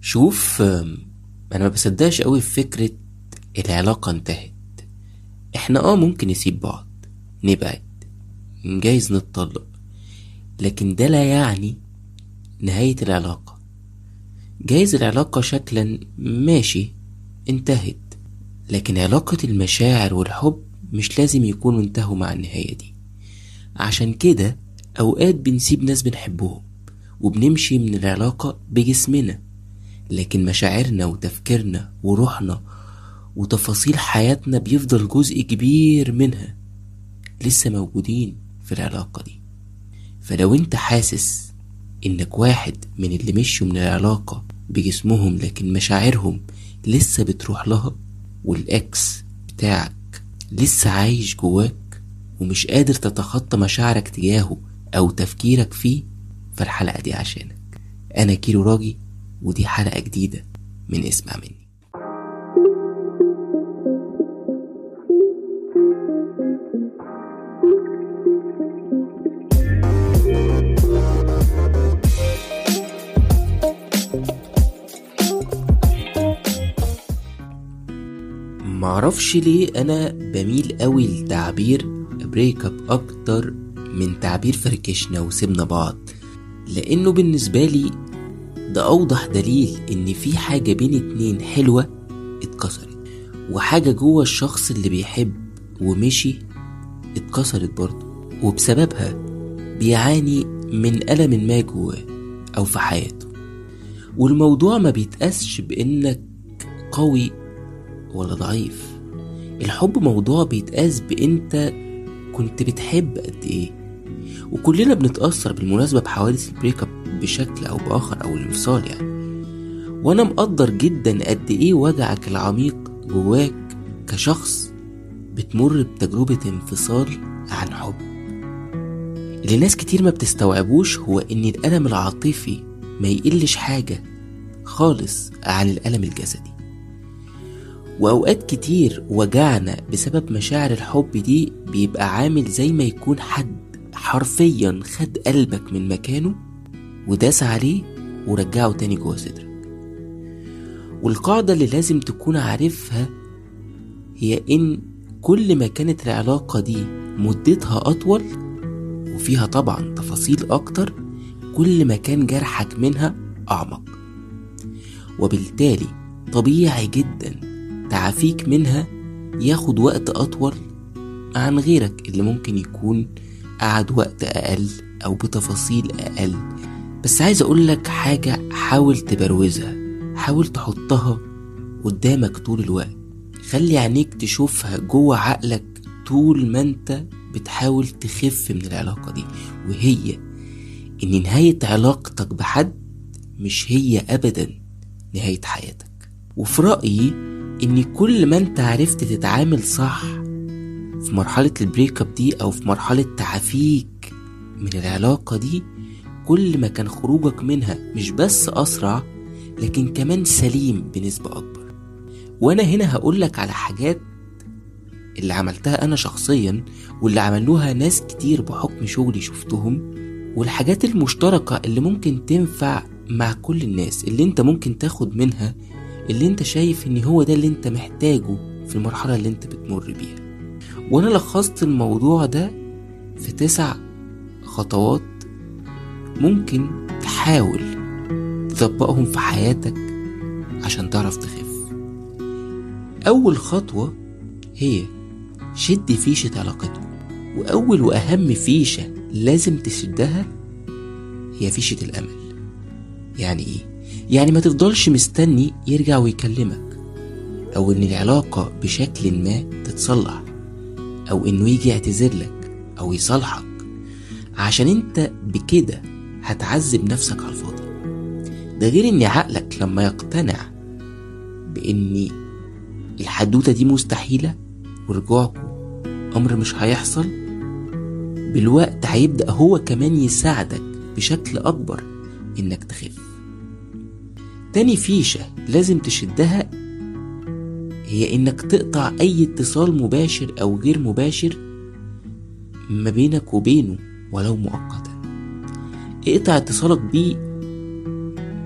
شوف أنا ما بصدقش قوي في فكرة العلاقة انتهت. إحنا آه ممكن نسيب بعض نبعد جايز نتطلق لكن ده لا يعني نهاية العلاقة. جايز العلاقة شكلا ماشي انتهت. لكن علاقة المشاعر والحب مش لازم يكونوا انتهوا مع النهاية دي. عشان كده أوقات بنسيب ناس بنحبهم وبنمشي من العلاقة بجسمنا. لكن مشاعرنا وتفكيرنا وروحنا وتفاصيل حياتنا بيفضل جزء كبير منها لسه موجودين في العلاقة دي. فلو انت حاسس انك واحد من اللي مشوا من العلاقة بجسمهم لكن مشاعرهم لسه بتروح لها والإكس بتاعك لسه عايش جواك ومش قادر تتخطى مشاعرك تجاهه أو تفكيرك فيه فالحلقة دي عشانك. أنا كيلو راجي ودي حلقة جديدة من اسمع مني. معرفش ليه أنا بميل قوي لتعبير break up أكتر من تعبير فركشنا وسيبنا بعض. لأنه بالنسبة لي ده أوضح دليل إن في حاجة بين اتنين حلوة اتكسرت وحاجة جوه الشخص اللي بيحب ومشي اتكسرت برضه وبسببها بيعاني من ألم ما جواه أو في حياته. والموضوع ما بيتقاسش بإنك قوي ولا ضعيف. الحب موضوع بيتقاس بإنت كنت بتحب قد إيه. وكلنا بنتأثر بالمناسبة بحوادث البريك بشكل أو بآخر أو الانفصال يعني. وأنا مقدر جدا قد إيه وجعك العميق جواك كشخص بتمر بتجربة انفصال عن حب. اللي ناس كتير ما بتستوعبوش هو إن الألم العاطفي ما يقلش حاجة خالص عن الألم الجسدي. وأوقات كتير وجعنا بسبب مشاعر الحب دي بيبقى عامل زي ما يكون حد حرفيا خد قلبك من مكانه وداس عليه ورجعه تاني جوه صدرك والقاعدة اللي لازم تكون عارفها هي إن كل ما كانت العلاقة دي مدتها أطول وفيها طبعا تفاصيل أكتر كل ما كان جرحك منها أعمق. وبالتالي طبيعي جدا تعافيك منها ياخد وقت أطول عن غيرك اللي ممكن يكون قعد وقت أقل أو بتفاصيل أقل. بس عايز أقولك حاجة حاول تبروزها حاول تحطها قدامك طول الوقت. خلي عينيك تشوفها جوه عقلك طول ما أنت بتحاول تخف من العلاقة دي. وهي إن نهاية علاقتك بحد مش هي ابدا نهاية حياتك. وفي رأيي إن كل ما أنت عرفت تتعامل صح في مرحلة ال break up دي أو في مرحلة تعافيك من العلاقة دي كل ما كان خروجك منها مش بس أسرع لكن كمان سليم بنسبة أكبر. وأنا هنا هقولك على حاجات اللي عملتها أنا شخصيا واللي عملوها ناس كتير بحكم شغلي شفتهم والحاجات المشتركة اللي ممكن تنفع مع كل الناس اللي أنت ممكن تاخد منها اللي أنت شايف إن هو ده اللي أنت محتاجه في المرحلة اللي أنت بتمر بيها. وأنا لخصت الموضوع ده في تسع خطوات ممكن تحاول تطبقهم في حياتك عشان تعرف تخف. أول خطوة هي شد فيشة علاقتكم. وأول وأهم فيشة لازم تشدها هي فيشة الأمل. يعني إيه؟ يعني ما تفضلش مستني يرجع ويكلمك. أو إن العلاقة بشكل ما تتصلح. أو إنه يجي يعتذر لك أو يصالحك. عشان أنت بكده هتعذب نفسك على الفاضي. ده غير إن عقلك لما يقتنع بإن الحدوتة دي مستحيلة ورجوعكم أمر مش هيحصل بالوقت هيبدأ هو كمان يساعدك بشكل أكبر إنك تخف تاني فيشة لازم تشدها هي إنك تقطع أي اتصال مباشر أو غير مباشر ما بينك وبينه ولو مؤقتا. اقطع اتصالك بيه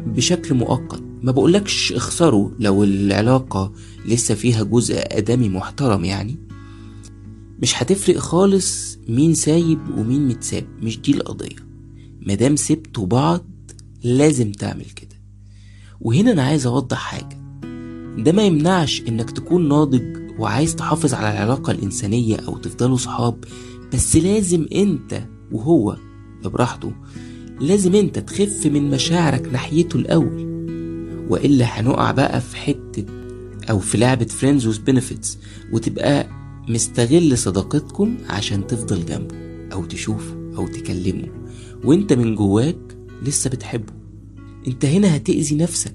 بشكل مؤقت؟ ما بقولكش اخسروا لو العلاقة لسه فيها جزء آدمي محترم يعني. مش هتفرق خالص مين سايب ومين متساب مش دي القضية. مادام سبتوا بعض لازم تعمل كده. وهنا أنا عايز أوضح حاجة. ده ما يمنعش إنك تكون ناضج وعايز تحافظ على العلاقة الإنسانية أو تفضلوا صحاب بس لازم أنت وهو براحته لازم أنت تخف من مشاعرك ناحيته الأول. وإلا هنقع بقى في حتة أو في لعبة friends with benefits وتبقى مستغل صداقتكم عشان تفضل جنبه أو تشوفه أو تكلمه. وإنت من جواك لسه بتحبه. إنت هنا هتأذي نفسك.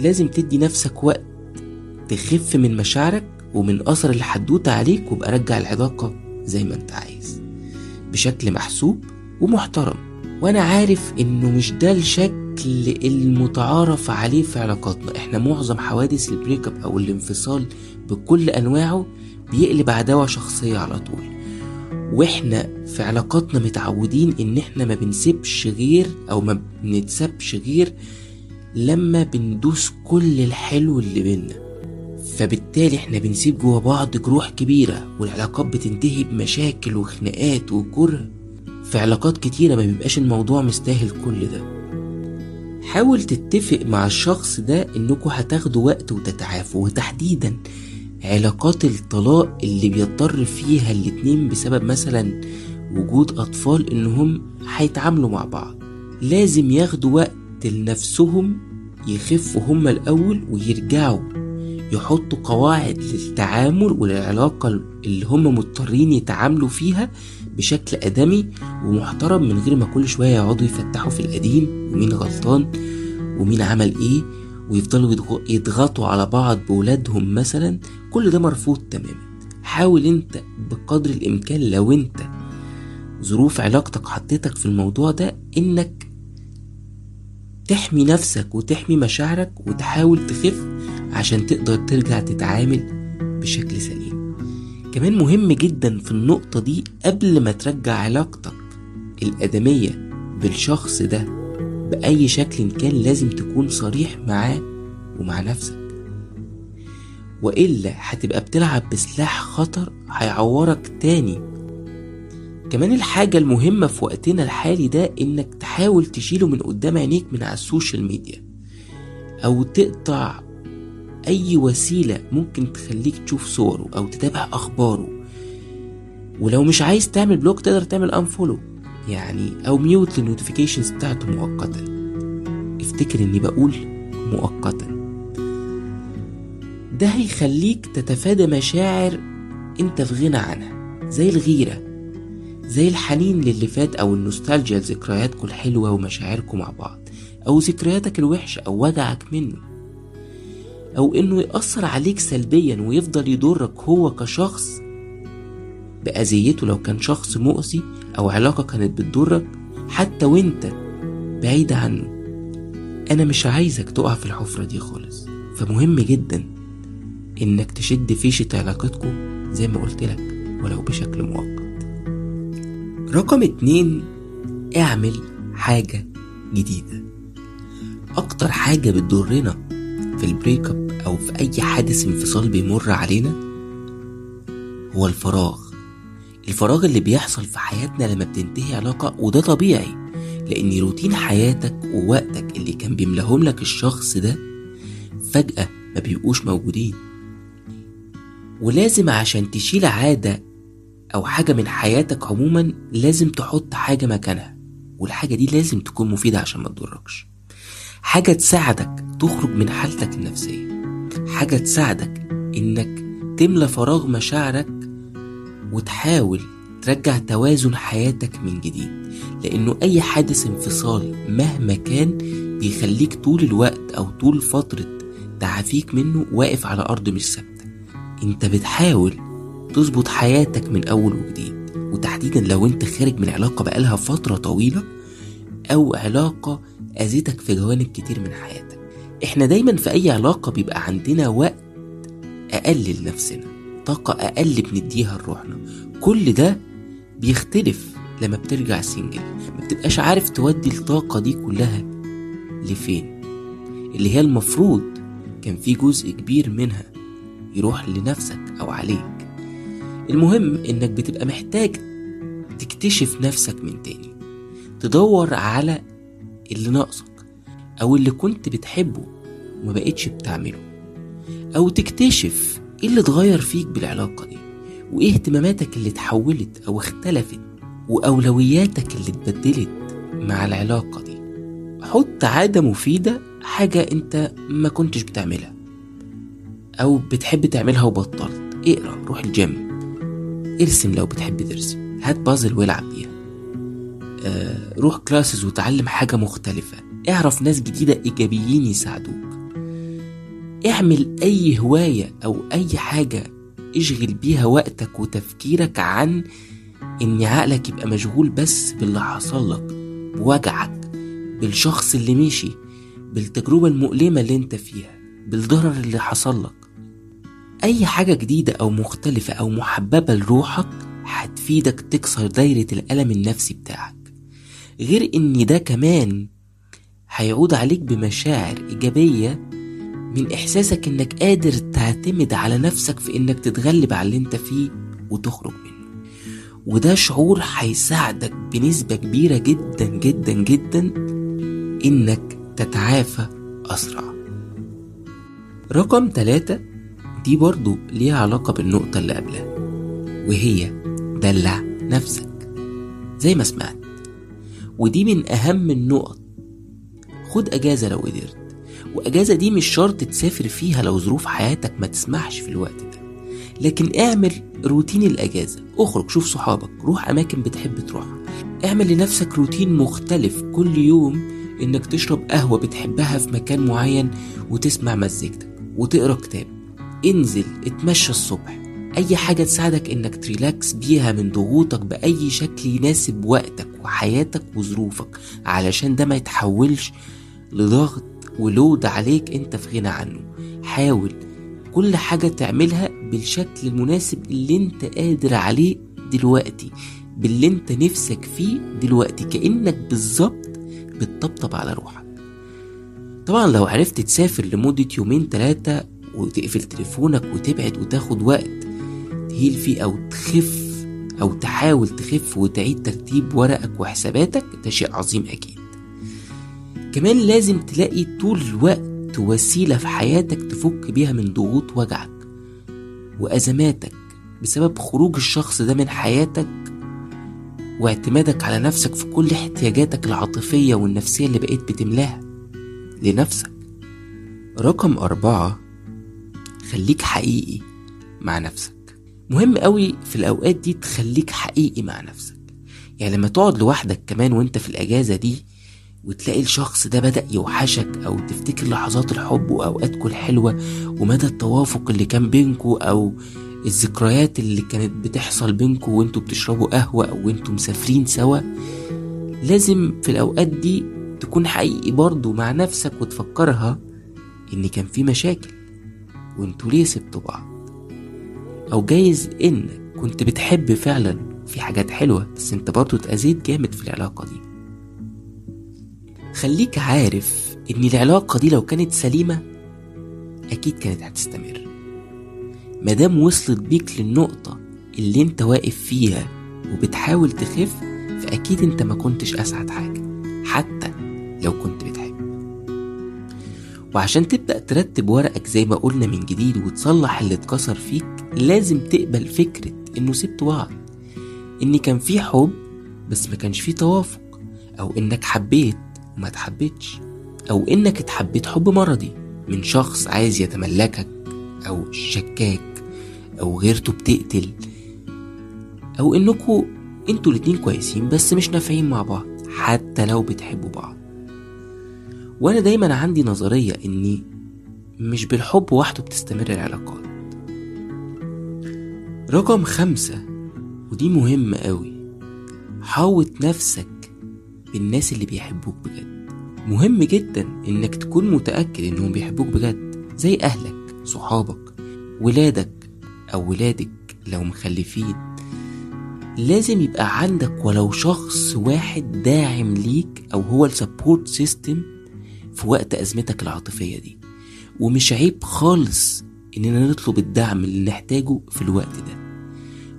لازم تدي نفسك وقت تخف من مشاعرك ومن أثر الحدوتة عليك وبقى رجع العلاقة زي ما أنت عايز. بشكل محسوب ومحترم. وأنا عارف انه مش ده الشكل المتعارف عليه في علاقاتنا. إحنا معظم حوادث ال break up أو الانفصال بكل انواعه بيقلب عداوة شخصية على طول. وإحنا في علاقاتنا متعودين ان إحنا ما بنسيبش غير أو ما بنتسابش غير لما بندوس كل الحلو اللي بينا. فبالتالي إحنا بنسيب جوا بعض جروح كبيرة والعلاقات بتنتهي بمشاكل وخناقات وكره. في علاقات كتيرة ما بيبقاش الموضوع مستاهل كل ده. حاول تتفق مع الشخص ده إنكوا هتاخدوا وقت وتتعافوا وتحديدا علاقات الطلاق اللي بيضطر فيها الاتنين بسبب مثلا وجود أطفال إنهم هيتعاملوا مع بعض. لازم ياخدوا وقت لنفسهم يخفوا هما الأول ويرجعوا. يحطوا قواعد للتعامل وللعلاقة اللي هم مضطرين يتعاملوا فيها بشكل آدمي ومحترم من غير ما كل شوية يقعدوا يفتحوا في القديم ومين غلطان ومين عمل إيه ويفضلوا يضغطوا على بعض بولادهم مثلا كل ده مرفوض تماما. حاول أنت بقدر الإمكان لو أنت ظروف علاقتك حطيتك في الموضوع ده إنك تحمي نفسك وتحمي مشاعرك وتحاول تخف عشان تقدر ترجع تتعامل بشكل سليم. كمان مهم جدا في النقطة دي قبل ما ترجع علاقتك الآدمية بالشخص ده بأي شكل كان لازم تكون صريح معاه ومع نفسك. وإلا هتبقى بتلعب بسلاح خطر هيعورك تاني. كمان الحاجة المهمة في وقتنا الحالي ده إنك تحاول تشيله من قدام عينيك من على السوشيال ميديا أو تقطع أي وسيلة ممكن تخليك تشوف صوره أو تتابع أخباره؟ ولو مش عايز تعمل block تقدر تعمل unfollow يعني أو mute لل notifications بتاعته مؤقتا. افتكر إني بقول مؤقتا. ده هيخليك تتفادى مشاعر أنت في غنى عنها زي الغيرة زي الحنين للي فات أو النوستالجيا لذكرياتكم الحلوة ومشاعركم مع بعض أو ذكرياتك الوحشة أو وجعك منه. أو إنه يأثر عليك سلبيا ويفضل يضرك هو كشخص بأذيته لو كان شخص مؤذي أو علاقة كانت بتضرك حتى وأنت بعيد عنه. أنا مش عايزك تقع في الحفرة دي خالص. فمهم جدا إنك تشد فيشة علاقتكم زي ما قلت لك ولو بشكل مؤقت. رقم اتنين اعمل حاجة جديدة. أكتر حاجة بتضرنا في ال break up أو في أي حادث انفصال بيمر علينا؟ هو الفراغ. الفراغ اللي بيحصل في حياتنا لما بتنتهي علاقة وده طبيعي لأن روتين حياتك ووقتك اللي كان بيملأهم لك الشخص ده فجأة ما بيبقوش موجودين. ولازم عشان تشيل عادة أو حاجة من حياتك عموما لازم تحط حاجة مكانها والحاجة دي لازم تكون مفيدة عشان ما تضركش. حاجة تساعدك تخرج من حالتك النفسية. حاجة تساعدك إنك تملى فراغ مشاعرك وتحاول ترجع توازن حياتك من جديد. لأنه أي حادث انفصال مهما كان بيخليك طول الوقت أو طول فترة تعافيك منه واقف على أرض مش ثابتة. أنت بتحاول تظبط حياتك من أول وجديد. وتحديدا لو أنت خارج من علاقة بقالها فترة طويلة أو علاقة أذتك في جوانب كتير من حياتك. إحنا دايما في أي علاقة بيبقى عندنا وقت أقل لنفسنا طاقة أقل بنديها لروحنا. كل ده بيختلف لما بترجع سنجل ما بتبقاش عارف تودي الطاقة دي كلها لفين. اللي هي المفروض كان في جزء كبير منها يروح لنفسك أو عليك. المهم إنك بتبقى محتاج تكتشف نفسك من تاني تدور على اللي ناقصك أو اللي كنت بتحبه وما بقتش بتعمله. أو تكتشف إيه اللي اتغير فيك بالعلاقة دي وإيه اهتماماتك اللي اتحولت أو اختلفت وأولوياتك اللي اتبدلت مع العلاقة دي. حط عادة مفيدة حاجة أنت ما كنتش بتعملها أو بتحب تعملها وبطلت. اقرأ روح الجيم. ارسم لو بتحب ترسم. هات بازل والعب بيها. آه روح كلاسز وتعلم حاجة مختلفة. اعرف ناس جديدة إيجابيين يساعدوك. اعمل أي هواية أو أي حاجة اشغل بيها وقتك وتفكيرك عن إن عقلك يبقى مشغول بس باللي حصل لك بوجعك بالشخص اللي مشي بالتجربة المؤلمة اللي أنت فيها بالضرر اللي حصل لك. أي حاجة جديدة أو مختلفة أو محببة لروحك هتفيدك تكسر دايرة الألم النفسي بتاعك. غير إن ده كمان هيعود عليك بمشاعر إيجابية من إحساسك إنك قادر تعتمد على نفسك في إنك تتغلب على اللي إنت فيه وتخرج منه. وده شعور هيساعدك بنسبة كبيرة جدا جدا جدا إنك تتعافى أسرع. رقم ثلاثة دي برضو ليها علاقة بالنقطة اللي قبلها وهي دلع نفسك. زي ما سمعت ودي من أهم النقط خد أجازة لو قدرت. وأجازة دي مش شرط تسافر فيها لو ظروف حياتك ما تسمحش في الوقت ده. لكن اعمل روتين الأجازة. اخرج شوف صحابك روح أماكن بتحب تروحها. اعمل لنفسك روتين مختلف كل يوم إنك تشرب قهوة بتحبها في مكان معين وتسمع مزيكتك وتقرأ كتاب. انزل اتمشى الصبح. أي حاجة تساعدك إنك تريلاكس بيها من ضغوطك بأي شكل يناسب وقتك وحياتك وظروفك. علشان ده ما يتحولش لضغط ولود عليك انت في غنى عنه. حاول كل حاجة تعملها بالشكل المناسب اللي انت قادر عليه دلوقتي باللي انت نفسك فيه دلوقتي كأنك بالظبط بتطبطب على روحك. طبعا لو عرفت تسافر لمدة يومين تلاتة وتقفل تليفونك وتبعد وتاخد وقت تهيل فيه أو تخف أو تحاول تخف وتعيد ترتيب ورقك وحساباتك ده شيء عظيم أكيد. كمان لازم تلاقي طول الوقت وسيلة في حياتك تفك بيها من ضغوط وجعك وأزماتك بسبب خروج الشخص ده من حياتك واعتمادك على نفسك في كل احتياجاتك العاطفية والنفسية اللي بقيت بتملاها لنفسك. رقم أربعة خليك حقيقي مع نفسك. مهم قوي في الأوقات دي تخليك حقيقي مع نفسك. يعني لما تقعد لوحدك كمان وأنت في الأجازة دي وتلاقي الشخص ده بدأ يوحشك أو تفتكر لحظات الحب وأوقاتكم الحلوة ومدى التوافق اللي كان بينكم أو الذكريات اللي كانت بتحصل بينكم وانتوا بتشربوا قهوة أو وانتوا مسافرين سوا لازم في الأوقات دي تكون حقيقي برضه مع نفسك وتفكرها إن كان في مشاكل وانتوا ليه سبتوا بعض. أو جايز إنك كنت بتحب فعلا في حاجات حلوة بس أنت برضه اتأذيت جامد في العلاقة دي. خليك عارف إن العلاقة دي لو كانت سليمة أكيد كانت هتستمر. مادام وصلت بيك للنقطة اللي أنت واقف فيها وبتحاول تخف فأكيد أنت ما كنتش أسعد حاجة حتى لو كنت بتحب. وعشان تبدأ ترتب ورقك زي ما قلنا من جديد وتصلح اللي اتكسر فيك لازم تقبل فكرة إنه سبتوا بعض. إن كان في حب بس ما كانش في توافق أو إنك حبيت وما اتحبتش أو إنك اتحبيت حب مرضي من شخص عايز يتملكك أو شكاك أو غيرته بتقتل أو انكوا إنتوا الاتنين كويسين بس مش نافعين مع بعض حتى لو بتحبوا بعض. وأنا دايما عندي نظرية إني مش بالحب وحده بتستمر العلاقات. رقم خمسة ودي مهمة قوي حاوط نفسك بالناس اللي بيحبوك بجد. مهم جدا إنك تكون متأكد إنهم بيحبوك بجد زي أهلك صحابك ولادك أو ولادك لو مخلفين. لازم يبقى عندك ولو شخص واحد داعم ليك أو هو ال support system في وقت أزمتك العاطفية دي. ومش عيب خالص إننا نطلب الدعم اللي نحتاجه في الوقت ده.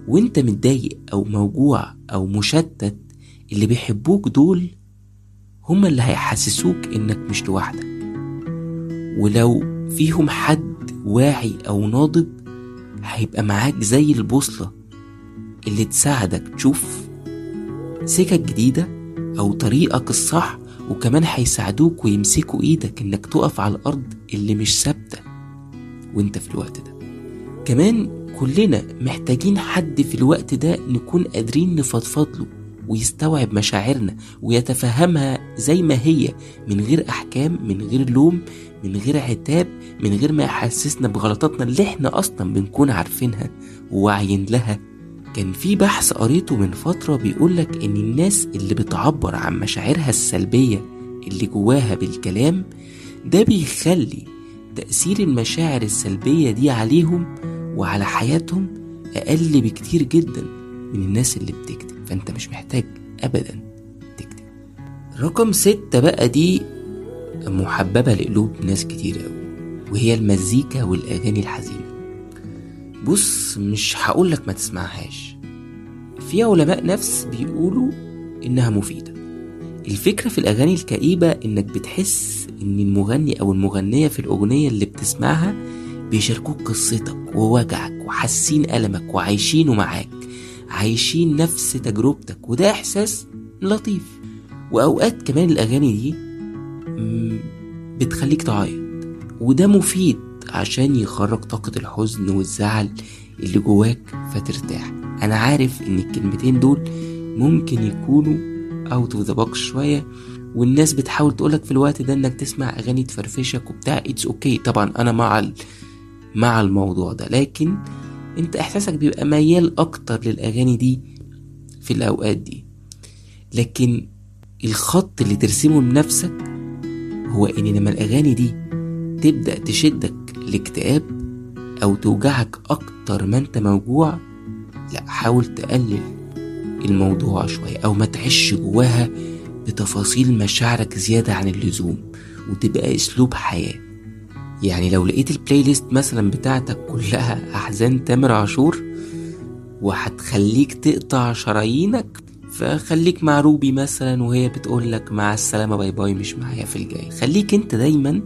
وإنت متضايق أو موجوع أو مشتت اللي بيحبوك دول هما اللي هيحسسوك إنك مش لوحدك. ولو فيهم حد واعي أو ناضج هيبقى معاك زي البوصلة اللي تساعدك تشوف سكك جديدة أو طريقك الصح وكمان هيساعدوك ويمسكوا إيدك إنك تقف على الأرض اللي مش ثابتة وإنت في الوقت ده. كمان كلنا محتاجين حد في الوقت ده نكون قادرين نفضفض له ويستوعب مشاعرنا ويتفهمها زي ما هي من غير أحكام من غير لوم من غير عتاب من غير ما يحسسنا بغلطاتنا اللي إحنا أصلا بنكون عارفينها وواعيين لها. كان في بحث قريته من فترة بيقولك إن الناس اللي بتعبر عن مشاعرها السلبية اللي جواها بالكلام ده بيخلي تأثير المشاعر السلبية دي عليهم وعلى حياتهم أقل بكتير جدا من الناس اللي بتكتب. فأنت مش محتاج أبدا تكتب. رقم ستة بقى دي محببة لقلوب ناس كتير أوي وهي المزيكا والأغاني الحزينة. بص مش هقولك ما تسمعهاش. في علماء نفس بيقولوا إنها مفيدة. الفكرة في الأغاني الكئيبة إنك بتحس إن المغني أو المغنية في الأغنية اللي بتسمعها بيشاركوك قصتك ووجعك وحاسين ألمك وعايشينه معاك. عايشين نفس تجربتك وده إحساس لطيف وأوقات كمان الأغاني دي بتخليك تعيط وده مفيد عشان يخرج طاقة الحزن والزعل اللي جواك فترتاح أنا عارف إن الكلمتين دول ممكن يكونوا out of the شوية والناس بتحاول تقولك في الوقت ده إنك تسمع أغاني تفرفشك وبتاع it's okay okay. طبعا أنا مع. مع الموضوع ده لكن انت احساسك بيبقى ميال أكتر للاغاني دي في الاوقات دي. لكن الخط اللي ترسمه لنفسك هو ان لما الاغاني دي تبدأ تشدك لاكتئاب أو توجعك أكتر ما انت موجوع لا حاول تقلل الموضوع شوية أو ما تعيش جواها بتفاصيل مشاعرك زيادة عن اللزوم وتبقى اسلوب حياة. يعني لو لقيت ال playlist مثلا بتاعتك كلها أحزان تامر عاشور وهتخليك تقطع شرايينك فخليك مع روبي مثلا وهي بتقول لك مع السلامة bye bye مش معايا في الجاي. خليك أنت دايما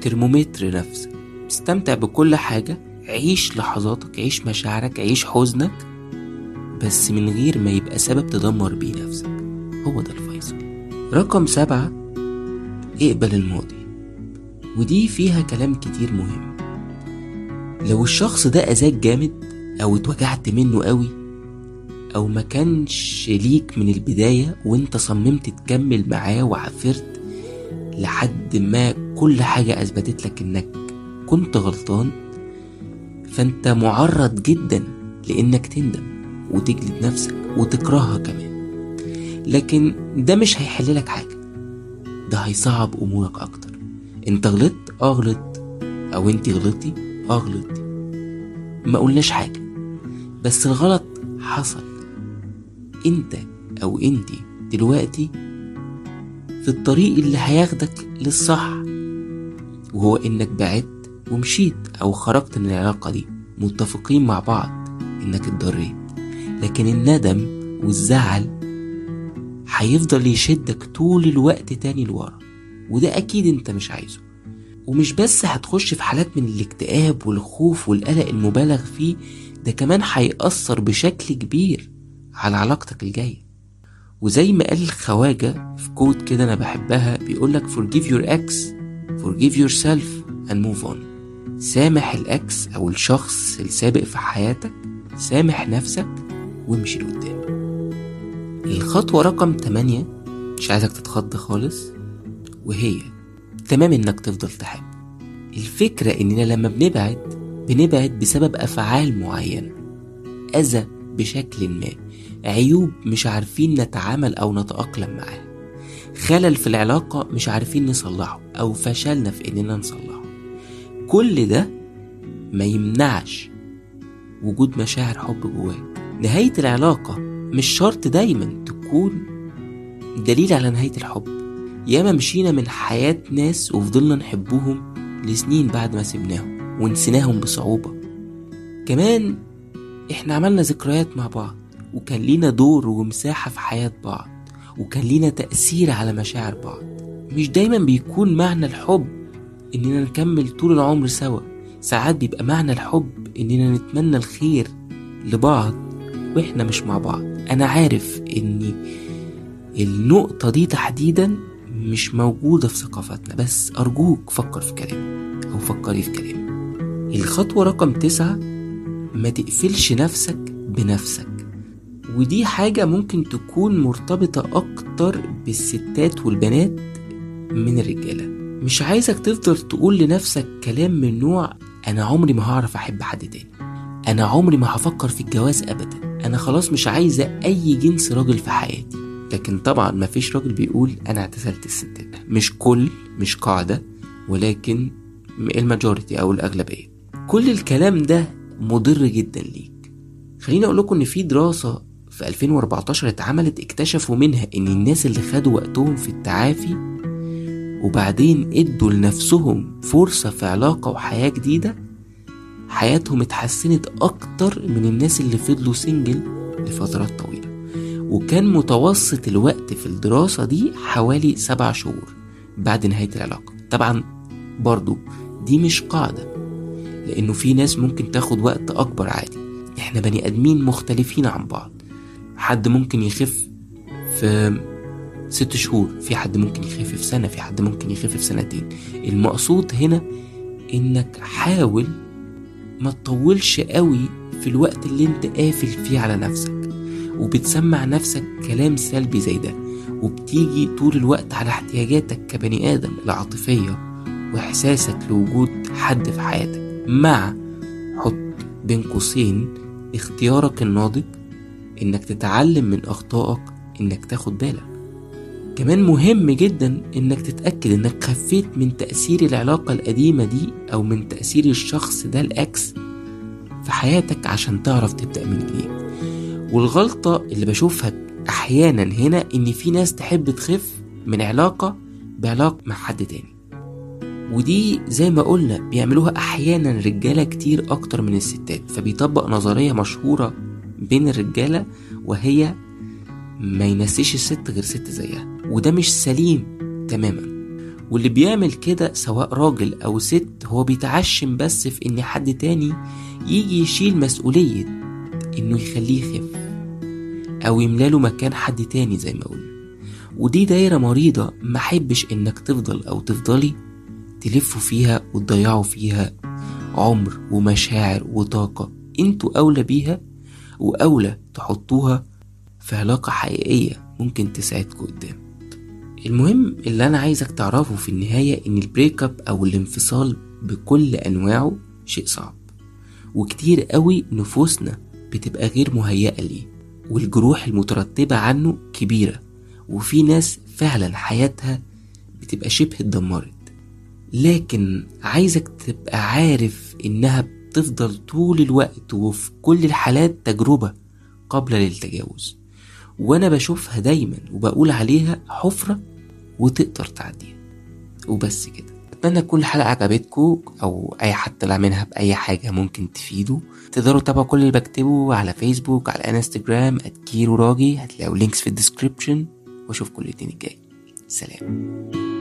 ترمومتر نفسك استمتع بكل حاجة عيش لحظاتك عيش مشاعرك عيش حزنك بس من غير ما يبقى سبب تدمر بيه نفسك. هو ده الفيصل. رقم سبعة اقبل الماضي. ودي فيها كلام كتير مهم. لو الشخص ده أذاك جامد أو اتوجعت منه قوي أو ما كانش ليك من البداية وانت صممت تكمل معاه وعافرت لحد ما كل حاجة أثبتت لك إنك كنت غلطان فأنت معرض جدا لإنك تندم وتجلد نفسك وتكرهها كمان. لكن ده مش هيحللك حاجة ده هيصعب أمورك أكتر. أنت غلطت آه غلطت. أو أنت غلطتي آه غلطتي. ما قلناش حاجة. بس الغلط حصل. أنت أو أنتي دلوقتي في الطريق اللي هياخدك للصح. وهو انك بعدت ومشيت أو خرجت من العلاقة دي. متفقين مع بعض انك اتضريت. لكن الندم والزعل هيفضل يشدك طول الوقت تاني لورا. وده أكيد أنت مش عايزه. ومش بس هتخش في حالات من الاكتئاب والخوف والقلق المبالغ فيه ده كمان هيأثر بشكل كبير على علاقتك الجاية. وزي ما قال الخواجة في كود كده أنا بحبها بيقولك forgive your ex forgive yourself and move on. سامح الأكس أو الشخص السابق في حياتك سامح نفسك وامشي لقدام. الخطوة رقم 8 مش عايزك تتخض خالص. وهي تمام إنك تفضل تحب. الفكرة إننا لما بنبعد بنبعد بسبب أفعال معينة. أذى بشكل ما. عيوب مش عارفين نتعامل أو نتأقلم معاها. خلل في العلاقة مش عارفين نصلحه أو فشلنا في إننا نصلحه. كل ده ما يمنعش وجود مشاعر حب جواك. نهاية العلاقة مش شرط دايما تكون دليل على نهاية الحب. ياما مشينا من حياة ناس وفضلنا نحبهم لسنين بعد ما سبناهم ونسيناهم بصعوبة. كمان إحنا عملنا ذكريات مع بعض وكان لينا دور ومساحة في حياة بعض وكان لينا تأثير على مشاعر بعض. مش دايما بيكون معنى الحب إننا نكمل طول العمر سوا. ساعات بيبقى معنى الحب إننا نتمنى الخير لبعض وإحنا مش مع بعض. أنا عارف إن النقطة دي تحديدا مش موجودة في ثقافتنا بس أرجوك فكر في كلامي أو فكري في كلامي. الخطوة رقم تسعة ما تقفلش نفسك بنفسك. ودي حاجة ممكن تكون مرتبطة أكتر بالستات والبنات من الرجالة. مش عايزك تفضل تقول لنفسك كلام من نوع أنا عمري ما هعرف أحب حد تاني. أنا عمري ما هفكر في الجواز أبدا. أنا خلاص مش عايزة أي جنس راجل في حياتي. لكن طبعا مفيش راجل بيقول أنا اعتزلت الستات. مش كل مش قاعدة ولكن الماجوريتي أو الأغلبية. كل الكلام ده مضر جدا ليك. خليني أقول لكم إن في دراسة في 2014 اتعملت اكتشفوا منها إن الناس اللي خدوا وقتهم في التعافي وبعدين إدوا لنفسهم فرصة في علاقة وحياة جديدة حياتهم اتحسنت أكتر من الناس اللي فضلوا سنجل لفترات طويلة. وكان متوسط الوقت في الدراسة دي حوالي سبع شهور بعد نهاية العلاقة. طبعا برضو دي مش قاعدة لأنه في ناس ممكن تاخد وقت أكبر عادي. إحنا بني آدمين مختلفين عن بعض. حد ممكن يخف في ست شهور في حد ممكن يخف في سنة في حد ممكن يخف في سنتين. المقصود هنا إنك حاول ما تطولش قوي في الوقت اللي أنت قافل فيه على نفسك. وبتسمع نفسك كلام سلبي زي ده وبتيجي طول الوقت على احتياجاتك كبني آدم العاطفية وإحساسك لوجود حد في حياتك. مع حط بين قوسين اختيارك الناضج إنك تتعلم من أخطائك إنك تاخد بالك. كمان مهم جدا إنك تتأكد إنك خفيت من تأثير العلاقة القديمة دي أو من تأثير الشخص ده الاكس في حياتك عشان تعرف تبدأ من جديد. والغلطة اللي بشوفها أحيانا هنا إن في ناس تحب تخف من علاقة بعلاقة مع حد تاني. ودي زي ما قلنا بيعملوها أحيانا رجالة كتير أكتر من الستات فبيطبق نظرية مشهورة بين الرجالة وهي ما ينسيش الست غير ست زيها وده مش سليم تماما. واللي بيعمل كده سواء راجل أو ست هو بيتعشم بس في إن حد تاني يجي يشيل مسؤولية إنه يخليه يخف. أو يملاله مكان حد تاني زي ما قلنا. ودي دايرة مريضة محبش إنك تفضل أو تفضلي تلفوا فيها وتضيعوا فيها عمر ومشاعر وطاقة أنتوا أولى بيها وأولى تحطوها في علاقة حقيقية ممكن تساعدكوا قدام. المهم اللي أنا عايزك تعرفه في النهاية إن ال break up أو الانفصال بكل أنواعه شيء صعب. وكتير قوي نفوسنا بتبقى غير مهيئة ليه والجروح المترتبة عنه كبيرة وفي ناس فعلا حياتها بتبقى شبه اتدمرت. لكن عايزك تبقى عارف إنها بتفضل طول الوقت وفي كل الحالات تجربة قابلة للتجاوز وأنا بشوفها دايما وبقول عليها حفرة وتقدر تعديها. وبس كده. أتمنى تكون الحلقة عجبتكم أو أي حد طلع منها بأي حاجة ممكن تفيده. تقدروا تتابعوا كل اللي بكتبه على فيسبوك على انستجرام @كيرو راجي. هتلاقوا links في ال description وأشوفكم الاثنين الجاي. سلام.